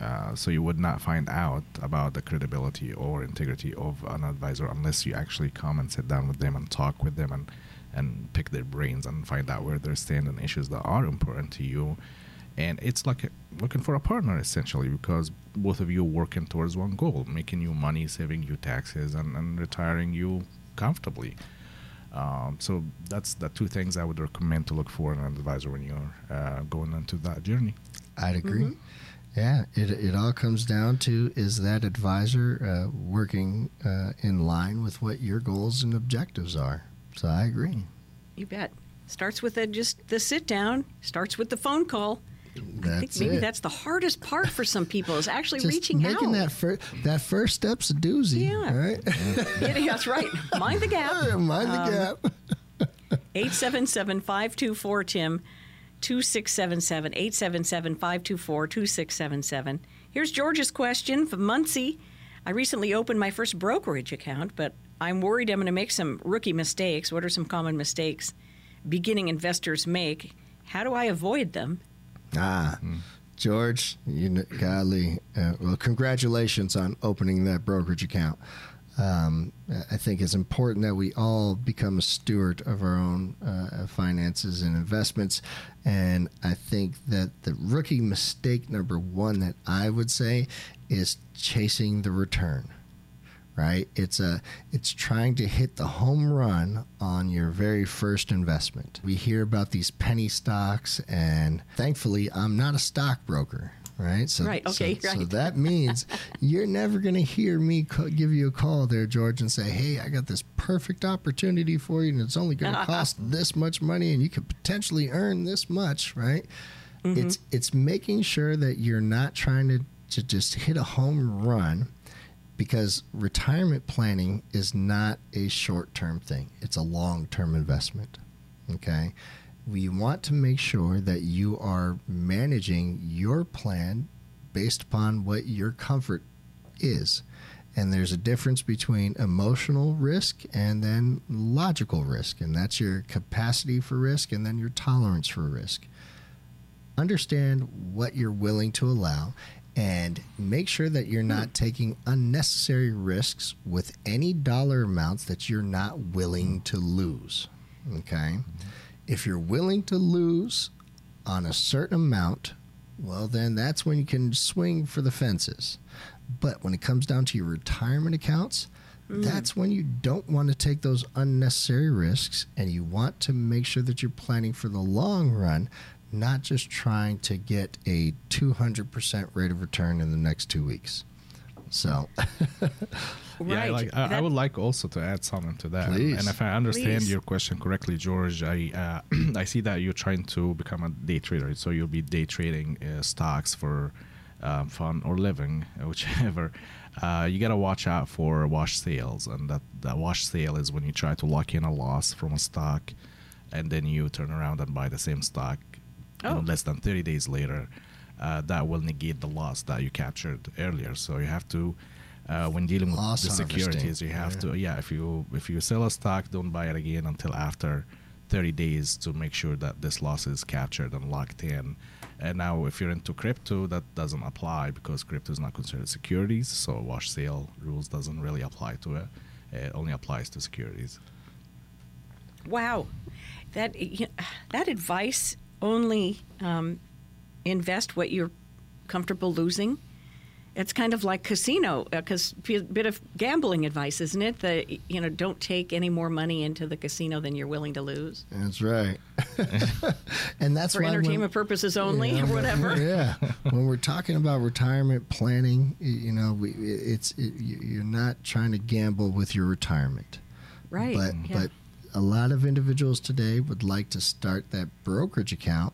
Uh, so you would not find out about the credibility or integrity of an advisor unless you actually come and sit down with them and talk with them and, and pick their brains and find out where they stand on issues that are important to you. And it's like looking for a partner essentially because both of you working towards one goal, making you money, saving you taxes, and, and retiring you comfortably. Um, so that's the two things I would recommend to look for in an advisor when you're uh, going into that journey. I'd agree. Yeah, it, it all comes down to is that advisor uh, working uh, in line with what your goals and objectives are. So I agree. you bet. Starts with a, just the sit down, starts with the phone call. I think maybe it. that's the hardest part for some people is actually Just reaching making out. that first that first step's a doozy. Yeah. Right. <laughs> Yeah, that's right. Mind the gap. <laughs> Mind the um, gap. <laughs> 877 524 Tim 2677. 877 524 2677. Here's George's question from Muncie. I recently opened my first brokerage account, but I'm worried I'm going to make some rookie mistakes. What are some common mistakes beginning investors make? How do I avoid them? Ah, George, you know, golly, uh, well, congratulations on opening that brokerage account. Um, I think it's important that we all become a steward of our own uh, finances and investments. And I think that the rookie mistake number one that I would say is chasing the return right? It's a it's trying to hit the home run on your very first investment. We hear about these penny stocks and thankfully i'm not a stockbroker right? So, Right, okay, <laughs> so, so that means you're never going to hear me co- give you a call there george and say hey i got this perfect opportunity for you and it's only going <laughs> to cost this much money and you could potentially earn this much right? Mm-hmm. It's it's making sure that you're not trying to, to just hit a home run because retirement planning is not a short term thing, it's a long term investment. Okay. We want to make sure that you are managing your plan based upon what your comfort is. And there's a difference between emotional risk and then logical risk. And that's your capacity for risk and then your tolerance for risk. Understand what you're willing to allow and make sure that you're not hmm. taking unnecessary risks with any dollar amounts that you're not willing hmm. to lose. Okay? Hmm. If you're willing to lose on a certain amount, well, then that's when you can swing for the fences. But when it comes down to your retirement accounts, that's when you don't want to take those unnecessary risks and you want to make sure that you're planning for the long run, not just trying to get a 200% rate of return in the next two weeks. So, <laughs> Yeah, right. like, I, I would like also to add something to that. Please. And if I understand Please. your question correctly, George, I uh, <clears throat> I see that you're trying to become a day trader. So you'll be day trading uh, stocks for um, fun or living, <laughs> whichever. Uh, you gotta watch out for wash sales, and that that wash sale is when you try to lock in a loss from a stock, and then you turn around and buy the same stock Oh. in less than 30 days later. Uh, that will negate the loss that you captured earlier. So you have to, uh, when dealing with Loss the securities, you have yeah. to yeah. If you if you sell a stock, don't buy it again until after 30 days to make sure that this loss is captured and locked in. And now, if you're into crypto, that doesn't apply because crypto is not considered securities. So wash sale rules doesn't really apply to it. It only applies to securities. Wow, that you that advice only um, invest what you're comfortable losing. It's kind of like casino, because a bit of gambling advice, isn't it? That you know, don't take any more money into the casino than you're willing to lose that's right. <laughs> and that's for why when- entertainment purposes only, Yeah, <laughs> or whatever. <laughs> yeah. When we're talking about retirement planning, you know, we, it's it, you- you're not trying to gamble with your retirement. Right. But yeah. but a lot of individuals today would like to start that brokerage account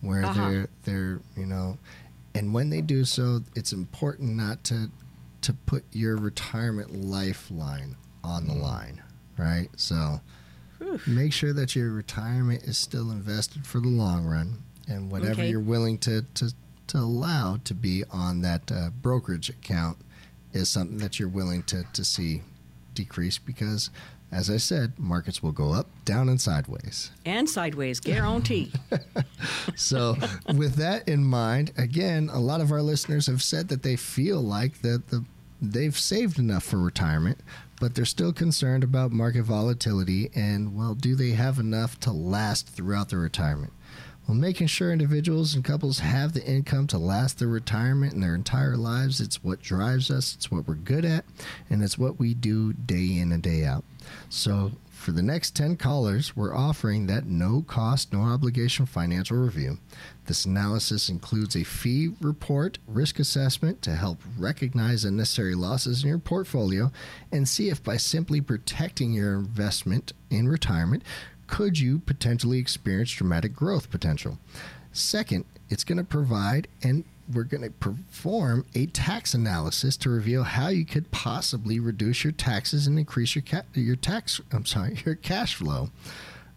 where Uh-huh. they're they're you know, and when they do so, it's important not to to put your retirement lifeline on the line, right? So make sure that your retirement is still invested for the long run, and whatever Okay. you're willing to to to allow to be on that uh, brokerage account is something that you're willing to to see decrease because. As I said, markets will go up, down, and sideways. and sideways, guarantee. <laughs> So, with that in mind, again, a lot of our listeners have said that they feel like that the they've saved enough for retirement, but they're still concerned about market volatility and well, do they have enough to last throughout their retirement? Well, making sure individuals and couples have the income to last their retirement and their entire lives, it's what drives us, it's what we're good at, and it's what we do day in and day out. So, for the next 10 callers, we're offering that no cost, no obligation financial review. This analysis includes a fee report, risk assessment to help recognize unnecessary losses in your portfolio and see if by simply protecting your investment in retirement, could you potentially experience dramatic growth potential. Second, it's going to provide and we're going to perform a tax analysis to reveal how you could possibly reduce your taxes and increase your ca- your tax I'm sorry <laughs> your cash flow.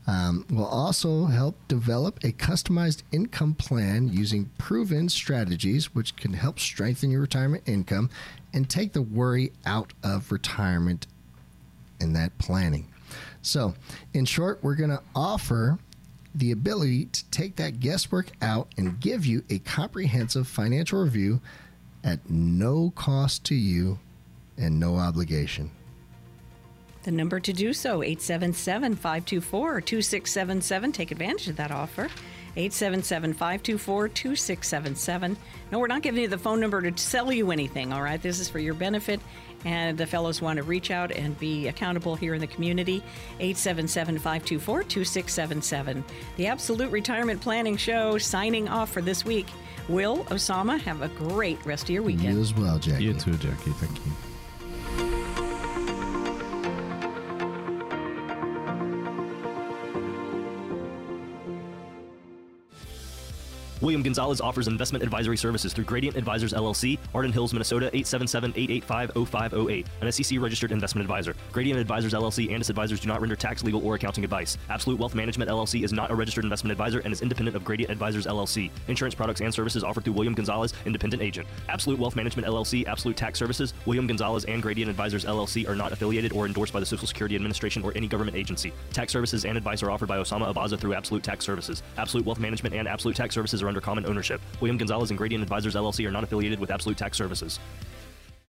Um, we'll also help develop a customized income plan using proven strategies, which can help strengthen your retirement income and take the worry out of retirement and that planning. So, in short, we're going to offer the ability to take that guesswork out and give you a comprehensive financial review at no cost to you and no obligation. The number to do so, 877 524 2677. Take advantage of that offer. 877 524 2677. No, we're not giving you the phone number to sell you anything, all right? This is for your benefit. And the fellows want to reach out and be accountable here in the community. 877 524 2677. The Absolute Retirement Planning Show signing off for this week. Will, Osama, have a great rest of your weekend. You as well, Jackie. You too, Jackie. Thank you. William Gonzalez offers investment advisory services through Gradient Advisors LLC, Arden Hills, Minnesota 877-885-0508, an SEC registered investment advisor. Gradient Advisors LLC and its advisors do not render tax, legal, or accounting advice. Absolute Wealth Management LLC is not a registered investment advisor and is independent of Gradient Advisors LLC. Insurance products and services offered through William Gonzalez, independent agent. Absolute Wealth Management LLC, Absolute Tax Services, William Gonzalez and Gradient Advisors LLC are not affiliated or endorsed by the Social Security Administration or any government agency. Tax services and advice are offered by Osama Abaza through Absolute Tax Services. Absolute Wealth Management and Absolute Tax Services are under common ownership. William Gonzalez and Gradient Advisors LLC are not affiliated with Absolute Tax Services.